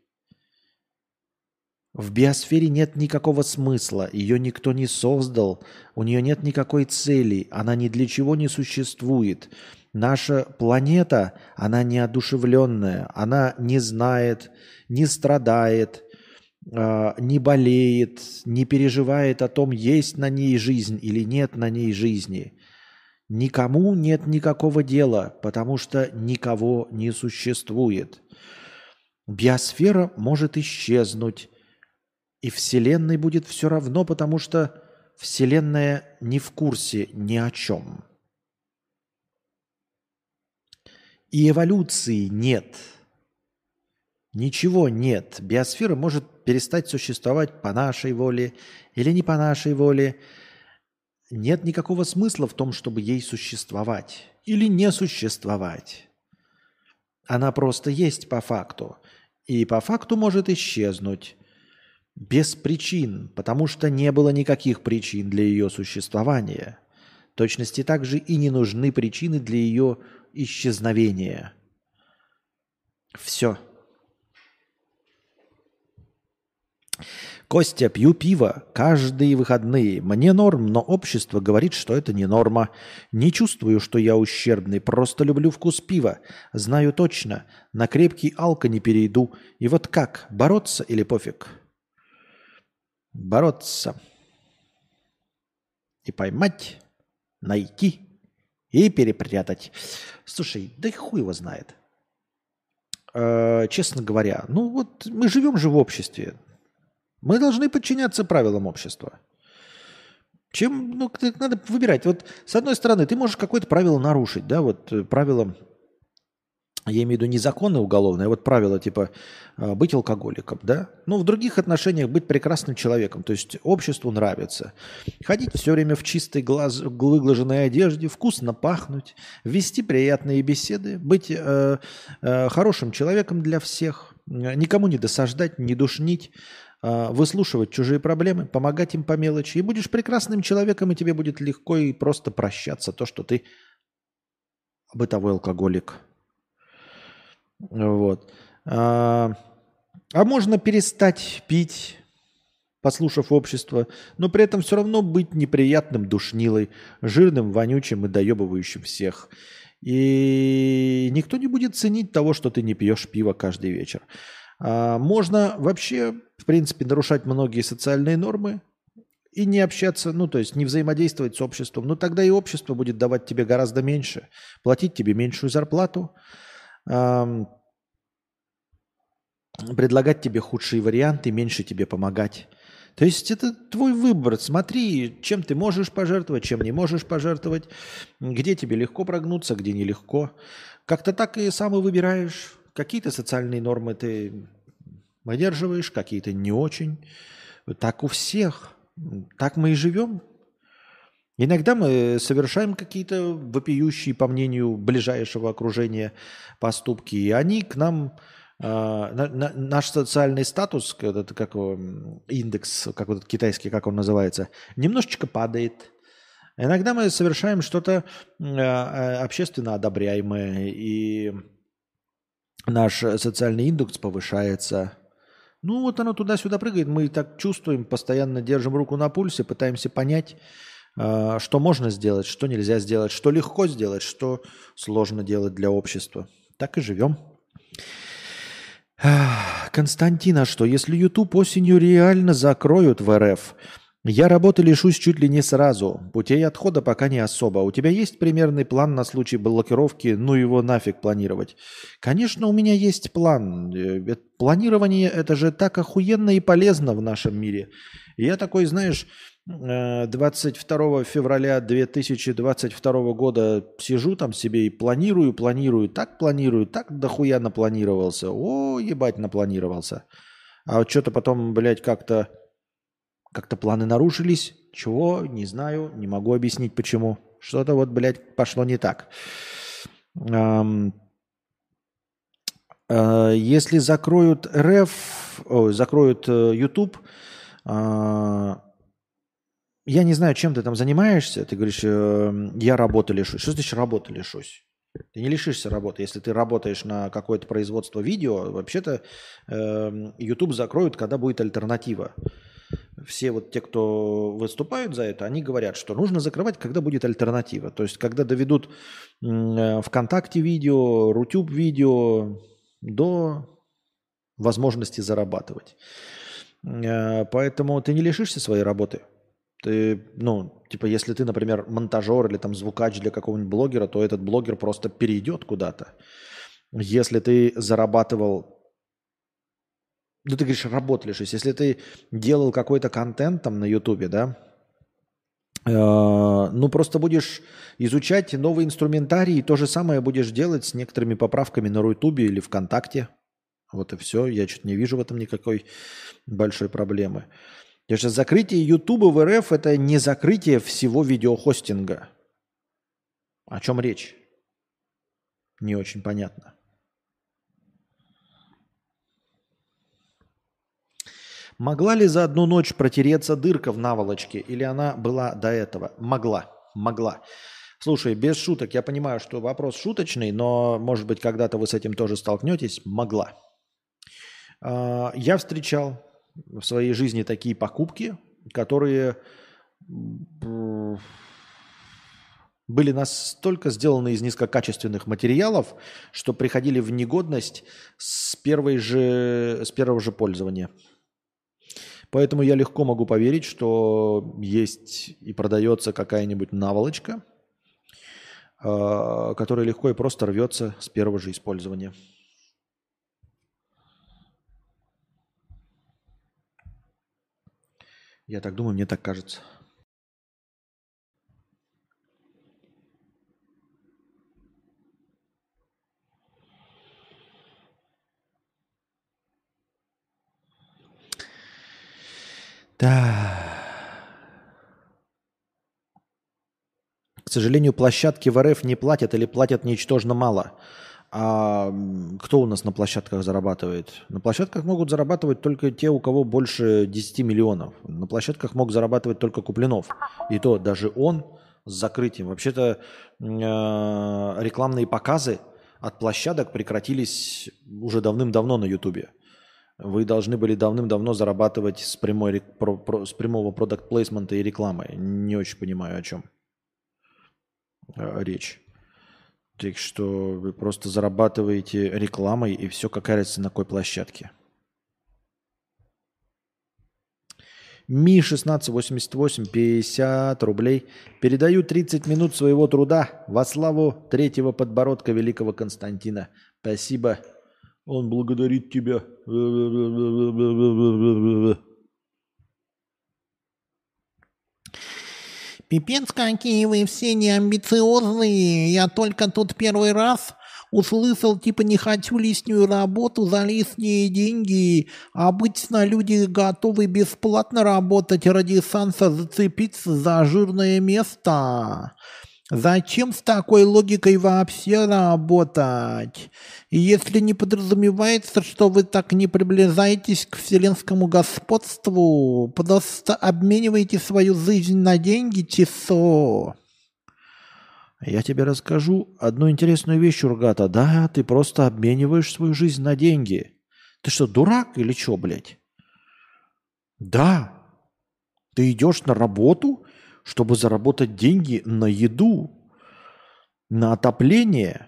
в биосфере нет никакого смысла, ее никто не создал, у нее нет никакой цели, она ни для чего не существует. Наша планета, она неодушевленная, она не знает, не страдает, э, не болеет, не переживает о том, есть на ней жизнь или нет на ней жизни. Никому нет никакого дела, потому что никого не существует. Биосфера может исчезнуть, и Вселенной будет все равно, потому что Вселенная не в курсе ни о чем. И эволюции нет. Ничего нет. Биосфера может перестать существовать по нашей воле или не по нашей воле. Нет никакого смысла в том, чтобы ей существовать или не существовать. Она просто есть по факту. И по факту может исчезнуть. Без причин, потому что не было никаких причин для ее существования. Точности также и не нужны причины для ее исчезновения. Все. Костя, пью пиво каждые выходные. Мне норм, но общество говорит, что это не норма. Не чувствую, что я ущербный, просто люблю вкус пива. Знаю точно, на крепкий алко не перейду. И вот как, бороться или пофиг? бороться и поймать, найти и перепрятать. Слушай, да хуй его знает. Э, честно говоря, ну вот мы живем же в обществе. Мы должны подчиняться правилам общества. Чем, ну, надо выбирать. Вот с одной стороны, ты можешь какое-то правило нарушить, да, вот э, правило я имею в виду не законы уголовные, а вот правила типа а, быть алкоголиком, да? Ну, в других отношениях быть прекрасным человеком, то есть обществу нравится. Ходить все время в чистой глаз, выглаженной одежде, вкусно пахнуть, вести приятные беседы, быть э, э, хорошим человеком для всех, никому не досаждать, не душнить, э, выслушивать чужие проблемы, помогать им по мелочи. И будешь прекрасным человеком, и тебе будет легко и просто прощаться то, что ты бытовой алкоголик. Вот. А, а можно перестать пить, послушав общество, но при этом все равно быть неприятным душнилой, жирным, вонючим и доебывающим всех. И никто не будет ценить того, что ты не пьешь пиво каждый вечер. А можно вообще, в принципе, нарушать многие социальные нормы и не общаться, ну, то есть не взаимодействовать с обществом. Но тогда и общество будет давать тебе гораздо меньше, платить тебе меньшую зарплату, предлагать тебе худшие варианты, меньше тебе помогать. То есть это твой выбор. Смотри, чем ты можешь пожертвовать, чем не можешь пожертвовать, где тебе легко прогнуться, где нелегко. Как-то так и сам и выбираешь. Какие-то социальные нормы ты выдерживаешь, какие-то не очень. Так у всех. Так мы и живем. Иногда мы совершаем какие-то вопиющие, по мнению ближайшего окружения, поступки, и они к нам, э, на, на, наш социальный статус, это как индекс, как вот этот китайский, как он называется, немножечко падает. Иногда мы совершаем что-то э, общественно одобряемое, и наш социальный индекс повышается. Ну вот оно туда-сюда прыгает, мы так чувствуем, постоянно держим руку на пульсе, пытаемся понять, что можно сделать, что нельзя сделать, что легко сделать, что сложно делать для общества. Так и живем. Константина, что если YouTube осенью реально закроют в РФ, я работы лишусь чуть ли не сразу. Путей отхода пока не особо. У тебя есть примерный план на случай блокировки? Ну его нафиг планировать. Конечно, у меня есть план. Э, планирование это же так охуенно и полезно в нашем мире. Я такой, знаешь, 22 э, февраля 2022 года сижу там себе и планирую, планирую, так планирую, так дохуя напланировался. О, ебать, напланировался. А вот что-то потом, блядь, как-то как-то планы нарушились. Чего? Не знаю, не могу объяснить почему. Что-то вот, блядь, пошло не так. Эм, э, если закроют РФ, о, закроют э, YouTube, э, я не знаю, чем ты там занимаешься. Ты говоришь, э, я работы лишусь. Что значит работы лишусь? Ты не лишишься работы. Если ты работаешь на какое-то производство видео, вообще-то э, YouTube закроют, когда будет альтернатива. Все вот те, кто выступают за это, они говорят, что нужно закрывать, когда будет альтернатива. То есть, когда доведут э, ВКонтакте видео, Рутюб видео до возможности зарабатывать. Э, поэтому ты не лишишься своей работы. Ты, ну, типа, если ты, например, монтажер или там звукач для какого-нибудь блогера, то этот блогер просто перейдет куда-то. Если ты зарабатывал, ну, ты говоришь, работаешь, если ты делал какой-то контент там на Ютубе, да, э, ну, просто будешь изучать новый инструментарий, и то же самое будешь делать с некоторыми поправками на Рутубе или ВКонтакте. Вот и все. Я что-то не вижу в этом никакой большой проблемы. Потому что закрытие Ютуба в РФ – это не закрытие всего видеохостинга. О чем речь? Не очень понятно. Могла ли за одну ночь протереться дырка в наволочке, или она была до этого? Могла, могла. Слушай, без шуток, я понимаю, что вопрос шуточный, но, может быть, когда-то вы с этим тоже столкнетесь. Могла. А, я встречал в своей жизни такие покупки, которые были настолько сделаны из низкокачественных материалов, что приходили в негодность с, первой же, с первого же пользования. Поэтому я легко могу поверить, что есть и продается какая-нибудь наволочка, а, которая легко и просто рвется с первого же использования. Я так думаю, мне так кажется. Да. К сожалению, площадки в РФ не платят или платят ничтожно мало. А кто у нас на площадках зарабатывает? На площадках могут зарабатывать только те, у кого больше 10 миллионов. На площадках мог зарабатывать только Куплинов. И то даже он с закрытием. Вообще-то э, рекламные показы от площадок прекратились уже давным-давно на Ютубе. Вы должны были давным-давно зарабатывать с, прямой, с прямого продукт плейсмента и рекламы. Не очень понимаю, о чем э, речь. Так что вы просто зарабатываете рекламой и все, какая разница на какой площадке. Ми 1688 50 рублей. Передаю 30 минут своего труда во славу третьего подбородка великого Константина. Спасибо. Он благодарит тебя. Пипец, какие вы все неамбициозные. Я только тут первый раз услышал, типа, не хочу лишнюю работу за лишние деньги. Обычно люди готовы бесплатно работать ради санса зацепиться за жирное место. Зачем с такой логикой вообще работать? Если не подразумевается, что вы так не приближаетесь к вселенскому господству, просто обмениваете свою жизнь на деньги, часо. Я тебе расскажу одну интересную вещь, Ургата. Да, ты просто обмениваешь свою жизнь на деньги. Ты что, дурак или что, блядь? Да. Ты идешь на работу, чтобы заработать деньги на еду, на отопление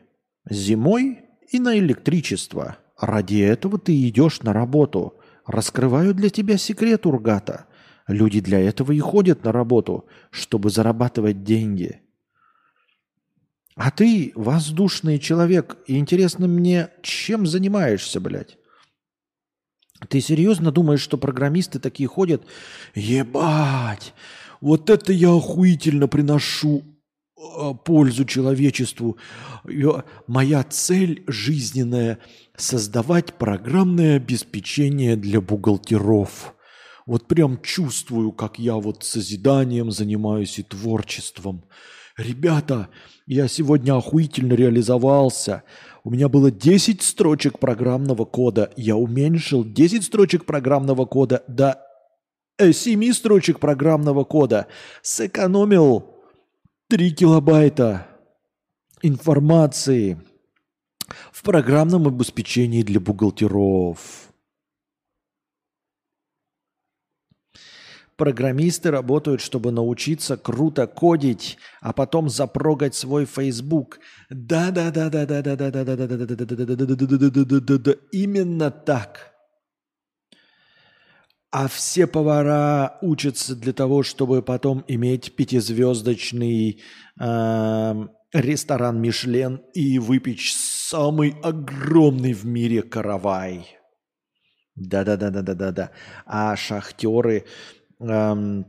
зимой и на электричество. Ради этого ты идешь на работу. Раскрываю для тебя секрет, Ургата. Люди для этого и ходят на работу, чтобы зарабатывать деньги. А ты воздушный человек, и интересно мне, чем занимаешься, блядь? Ты серьезно думаешь, что программисты такие ходят? Ебать! Вот это я охуительно приношу э, пользу человечеству. Моя цель жизненная – создавать программное обеспечение для бухгалтеров. Вот прям чувствую, как я вот созиданием занимаюсь и творчеством. Ребята, я сегодня охуительно реализовался. У меня было 10 строчек программного кода. Я уменьшил 10 строчек программного кода до 7 э, строчек программного кода. Сэкономил 3 килобайта информации в программном обеспечении для бухгалтеров. Программисты работают, чтобы научиться круто кодить, а потом запрогать свой Facebook. Да-да-да-да-да-да-да-да-да-да-да-да-да-да-да-да-да-да-да-да. А все повара учатся для того, чтобы потом иметь пятизвездочный э, ресторан Мишлен и выпечь самый огромный в мире каравай. Да-да-да-да-да-да-да. А шахтеры эм,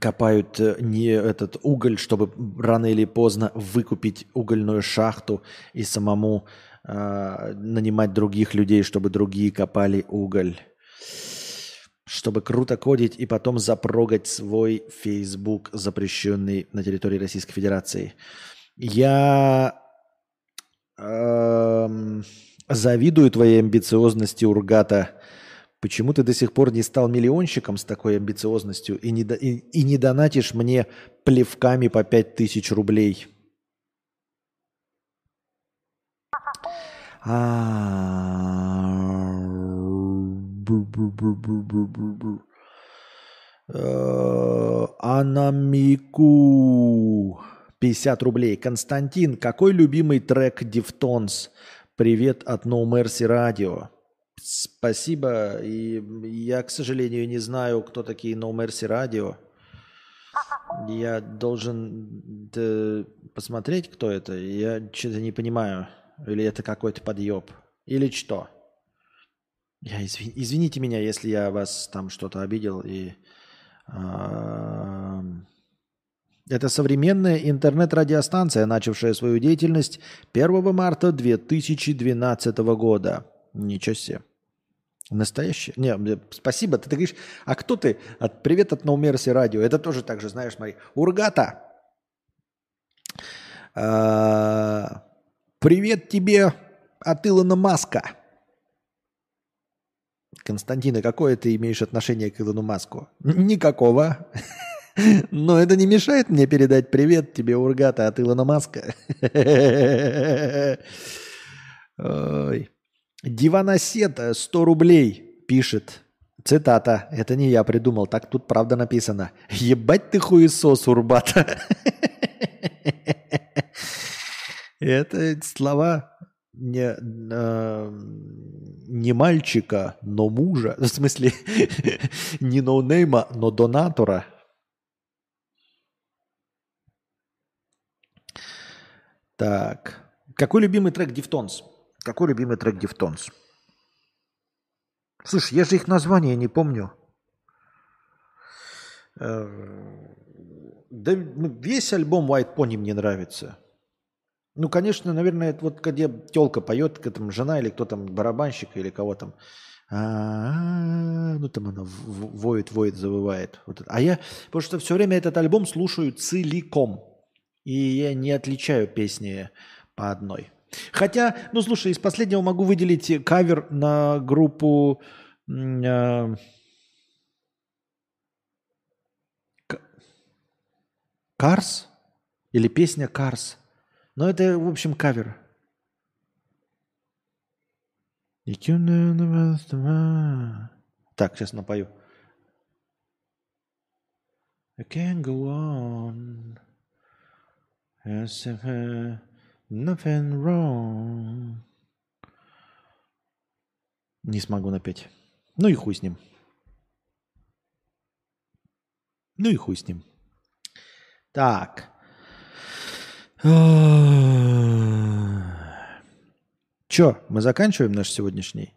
копают не этот уголь, чтобы рано или поздно выкупить угольную шахту и самому э, нанимать других людей, чтобы другие копали уголь чтобы круто кодить и потом запрогать свой Facebook, запрещенный на территории Российской Федерации. Я эм, завидую твоей амбициозности, Ургата. Почему ты до сих пор не стал миллионщиком с такой амбициозностью и не, и, и не донатишь мне плевками по 5000 рублей? А Э, Анамику. 50 рублей. Константин, какой любимый трек Deftones? Привет от No Mercy Radio. Спасибо. И я, к сожалению, не знаю, кто такие No Mercy Radio. Я должен посмотреть, кто это. Я что-то не понимаю. Или это какой-то подъеб. Или что? Я извин, извините меня, если я вас там что-то обидел. И, э, это современная интернет-радиостанция, начавшая свою деятельность 1 марта 2012 года. Ничего себе. Настоящий? Не, спасибо. Ты, ты говоришь, а кто ты? От, привет от Ноумерси радио. Это тоже так же, знаешь, смотри. Ургата. А, привет тебе от Илона Маска. Константина, какое ты имеешь отношение к Илону Маску? Никакого. Но это не мешает мне передать привет тебе, Ургата, от Илона Маска. Ой. Диваносет 100 рублей пишет. Цитата. Это не я придумал, так тут правда написано. Ебать ты хуесос, Урбата. Это слова не, э, не мальчика, но мужа. В смысле, не ноунейма, но донатора. Так. Какой любимый трек Deftones? Какой любимый трек Deftones? Слушай, я же их название не помню. Э, Да ну, весь альбом White Pony мне нравится. Ну, конечно, наверное, это вот где телка поет, к там жена или кто там, барабанщик или кого там. Ну, там она воет, воет, завывает. Вот. А я, потому что все время этот альбом слушаю целиком. И я не отличаю песни по одной. Хотя, ну, слушай, из последнего могу выделить кавер на группу м, а, Карс? Или песня Карс? Но это, в общем, кавер. Так, сейчас напою. I can't go on as if uh, nothing wrong. Не смогу напеть. Ну и хуй с ним. Ну и хуй с ним. Так. Че, мы заканчиваем наш сегодняшний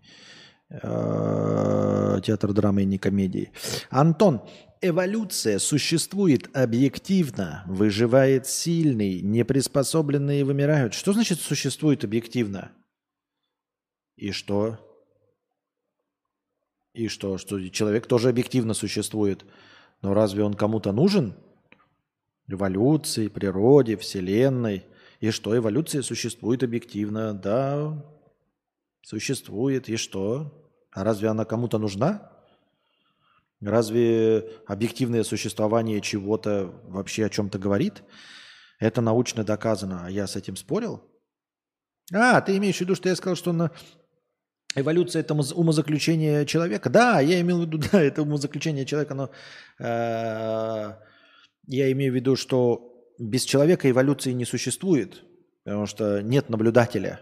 э, театр драмы и не комедии. Антон, эволюция существует объективно, выживает сильный, неприспособленные вымирают. Что значит существует объективно? И что? И что? Что человек тоже объективно существует. Но разве он кому-то нужен? Эволюции, природе, вселенной. И что? Эволюция существует объективно. Да, существует. И что? А разве она кому-то нужна? Разве объективное существование чего-то вообще о чем-то говорит? Это научно доказано. А я с этим спорил? А, ты имеешь в виду, что я сказал, что на... эволюция это умозаключение человека? Да, я имел в виду, да, это умозаключение человека, но э, я имею в виду, что без человека эволюции не существует, потому что нет наблюдателя.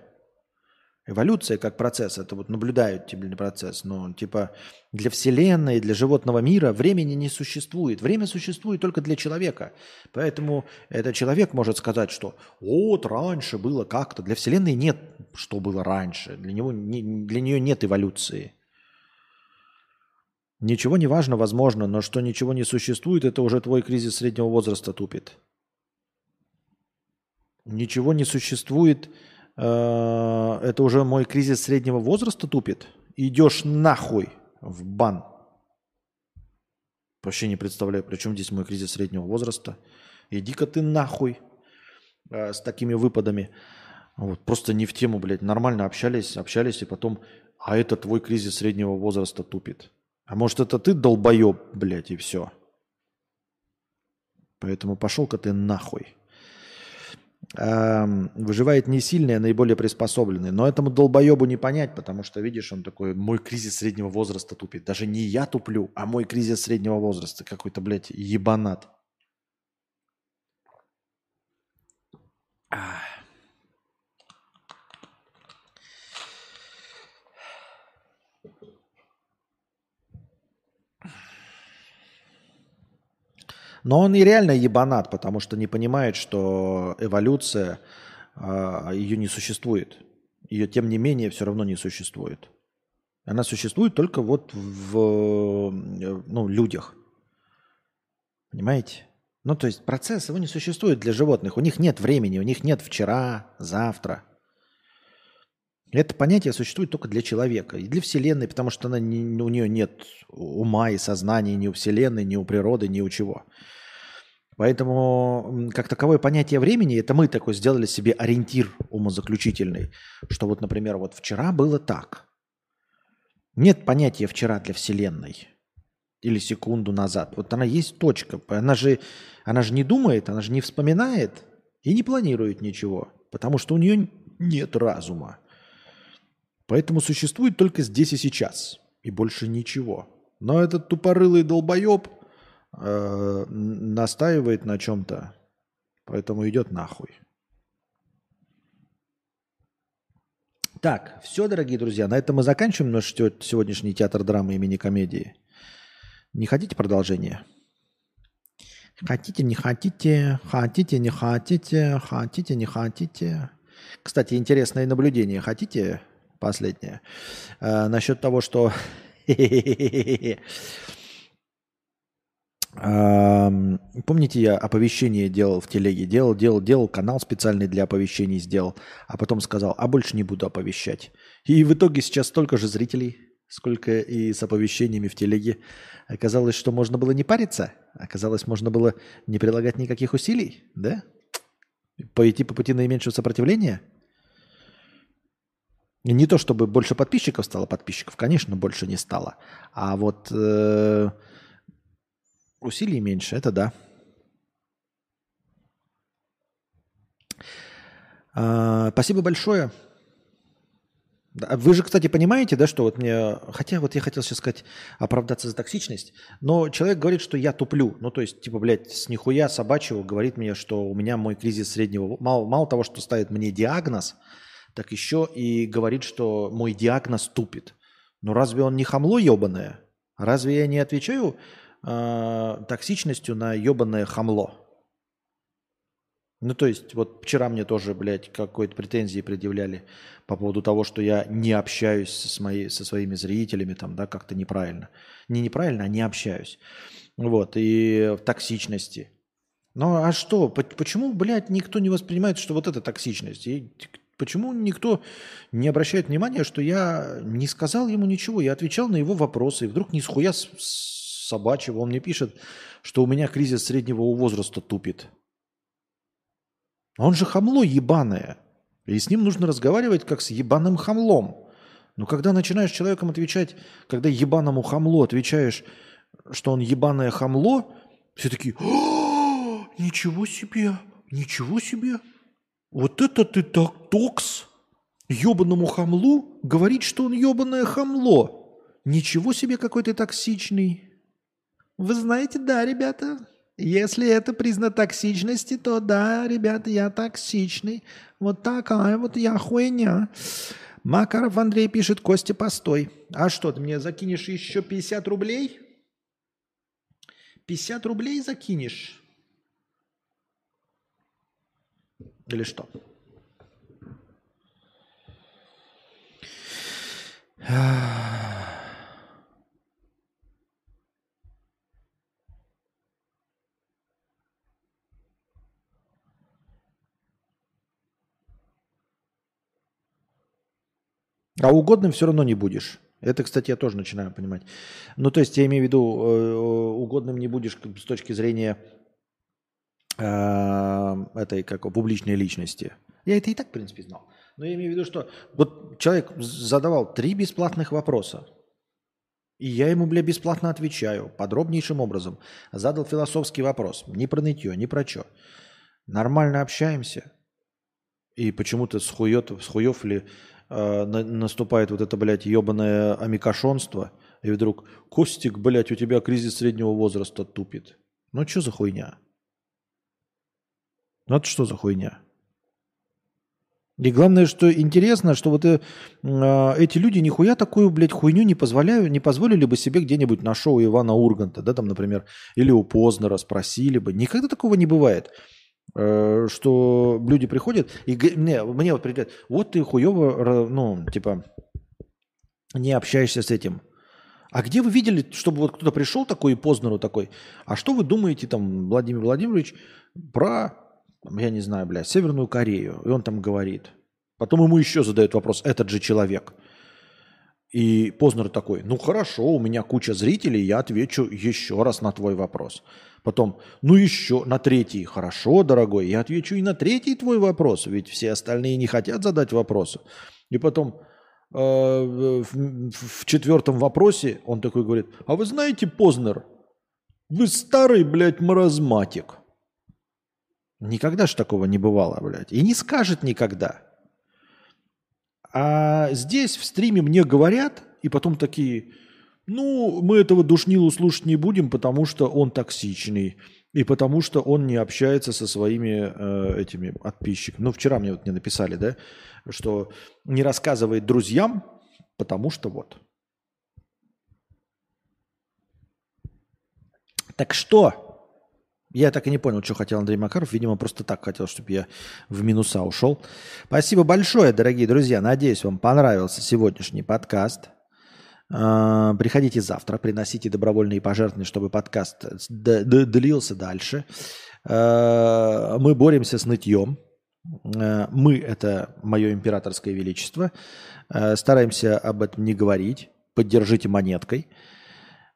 Эволюция как процесс, это вот наблюдают тебе процесс, но типа для Вселенной, для животного мира времени не существует. Время существует только для человека. Поэтому этот человек может сказать, что вот раньше было как-то. Для Вселенной нет, что было раньше. Для, него, не- для нее нет эволюции. Ничего не важно, возможно, но что ничего не существует, это уже твой кризис среднего возраста тупит. Ничего не существует, э, это уже мой кризис среднего возраста тупит. Идешь нахуй в бан. Вообще не представляю, при чем здесь мой кризис среднего возраста. Иди-ка ты нахуй э, с такими выпадами. Вот, просто не в тему, блядь. Нормально общались, общались, и потом, а это твой кризис среднего возраста тупит. А может, это ты долбоеб, блядь, и все. Поэтому пошел-ка ты нахуй. Эм, выживает не сильный, а наиболее приспособленный. Но этому долбоебу не понять, потому что, видишь, он такой, мой кризис среднего возраста тупит. Даже не я туплю, а мой кризис среднего возраста. Какой-то, блядь, ебанат. Ах. Но он и реально ебанат, потому что не понимает, что эволюция, а, ее не существует. Ее, тем не менее, все равно не существует. Она существует только вот в ну, людях. Понимаете? Ну, то есть процесс его не существует для животных. У них нет времени, у них нет вчера, завтра. Это понятие существует только для человека и для Вселенной, потому что она не- у нее нет ума и сознания ни у Вселенной, ни у природы, ни у чего. Поэтому как таковое понятие времени, это мы такой сделали себе ориентир умозаключительный, что вот, например, вот вчера было так. Нет понятия вчера для Вселенной или секунду назад. Вот она есть точка. Она же, она же не думает, она же не вспоминает и не планирует ничего, потому что у нее нет разума. Поэтому существует только здесь и сейчас, и больше ничего. Но этот тупорылый долбоеб э, настаивает на чем-то, поэтому идет нахуй. Так, все, дорогие друзья, на этом мы заканчиваем наш сегодняшний театр драмы имени комедии. Не хотите продолжение? Хотите, не хотите, хотите, не хотите, хотите, не хотите. Кстати, интересное наблюдение. Хотите последнее? Э, насчет того, что Помните, я оповещение делал в телеге? Делал, делал, делал, канал специальный для оповещений сделал. А потом сказал, а больше не буду оповещать. И в итоге сейчас столько же зрителей, сколько и с оповещениями в телеге. Оказалось, что можно было не париться. Оказалось, можно было не прилагать никаких усилий, да? Пойти по пути наименьшего сопротивления. Не то, чтобы больше подписчиков стало, подписчиков, конечно, больше не стало. А вот э, усилий меньше, это да. А, спасибо большое. Вы же, кстати, понимаете, да, что вот мне... Хотя вот я хотел сейчас сказать оправдаться за токсичность, но человек говорит, что я туплю. Ну, то есть, типа, блядь, с нихуя собачьего говорит мне, что у меня мой кризис среднего... Мало, мало того, что ставит мне диагноз, так еще и говорит, что мой диагноз тупит. Ну, разве он не хамло ебаное? Разве я не отвечаю э, токсичностью на ебаное хамло? Ну, то есть, вот вчера мне тоже, блядь, какой-то претензии предъявляли по поводу того, что я не общаюсь со, моей, со своими зрителями, там, да, как-то неправильно. Не неправильно, а не общаюсь. Вот, и в токсичности. Ну, а что? По- Почему, блядь, никто не воспринимает, что вот это токсичность? И почему никто не обращает внимания, что я не сказал ему ничего, я отвечал на его вопросы, и вдруг ни с- с собачьего он мне пишет, что у меня кризис среднего возраста тупит. Он же хамло ебаное. И с ним нужно разговаривать как с ебаным хамлом. Но когда начинаешь человеком отвечать, когда ебаному хамлу отвечаешь, что он ебаное хамло, все такие, «А, ничего себе, ничего себе. Вот это ты так токс. Ебаному хамлу говорить, что он ебаное хамло. Ничего себе, какой ты токсичный. Вы знаете, да, ребята, если это признак токсичности, то да, ребята, я токсичный. Вот такая вот я хуйня. Макаров Андрей пишет, Костя, постой. А что, ты мне закинешь еще 50 рублей? 50 рублей закинешь? Или что? А угодным все равно не будешь. Это, кстати, я тоже начинаю понимать. Ну, то есть я имею в виду, э, угодным не будешь с точки зрения э, этой как публичной личности. Я это и так, в принципе, знал. Но я имею в виду, что вот человек задавал три бесплатных вопроса. И я ему, бля, бесплатно отвечаю, подробнейшим образом. Задал философский вопрос. Ни про нытье, ни про что. Нормально общаемся. И почему-то с, хуёт, с хуев ли э, на- наступает вот это, блядь, ебаное амикошонство. И вдруг, Костик, блядь, у тебя кризис среднего возраста тупит. Ну, что за хуйня? Ну, это что за хуйня? И главное, что интересно, что вот э, э, эти люди нихуя такую, блядь, хуйню не позволяют, не позволили бы себе где-нибудь на шоу Ивана Урганта, да, там, например, или у Познера спросили бы. Никогда такого не бывает, э, что люди приходят и мне, мне вот предъявляют, вот ты хуево, ну, типа, не общаешься с этим. А где вы видели, чтобы вот кто-то пришел такой и Познеру такой, а что вы думаете, там, Владимир Владимирович, про, я не знаю, блядь, Северную Корею? И он там говорит. Потом ему еще задают вопрос, этот же человек. И Познер такой, ну хорошо, у меня куча зрителей, я отвечу еще раз на твой вопрос. Потом, ну еще на третий, хорошо, дорогой, я отвечу и на третий твой вопрос, ведь все остальные не хотят задать вопросы. И потом э, в, четвертом вопросе он такой говорит, а вы знаете, Познер, вы старый, блядь, маразматик. Никогда ж такого не бывало, блядь. И не скажет никогда. А здесь в стриме мне говорят, и потом такие, ну, мы этого душнилу слушать не будем, потому что он токсичный, и потому что он не общается со своими э, этими подписчиками. Ну, вчера мне вот не написали, да, что не рассказывает друзьям, потому что вот. Так что? Я так и не понял, что хотел Андрей Макаров. Видимо, просто так хотел, чтобы я в минуса ушел. Спасибо большое, дорогие друзья. Надеюсь, вам понравился сегодняшний подкаст. А, Приходите завтра, приносите добровольные пожертвования, чтобы подкаст д- длился дальше. А, Мы боремся с нытьем. А, Мы – это мое императорское величество. Стараемся об этом не говорить. Поддержите монеткой.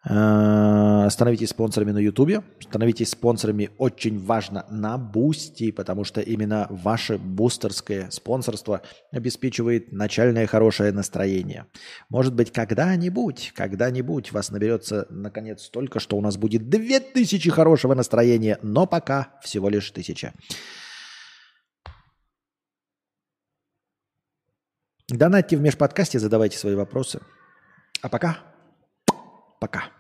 А, Становитесь спонсорами на Ютубе. Становитесь спонсорами очень важно на Бусти, потому что именно ваше бустерское спонсорство обеспечивает начальное хорошее настроение. Может быть, когда-нибудь, когда-нибудь вас наберется наконец столько, что у нас будет 2000 хорошего настроения, но пока всего лишь 1000. Донатьте в межподкасте, задавайте свои вопросы. А пока, пока.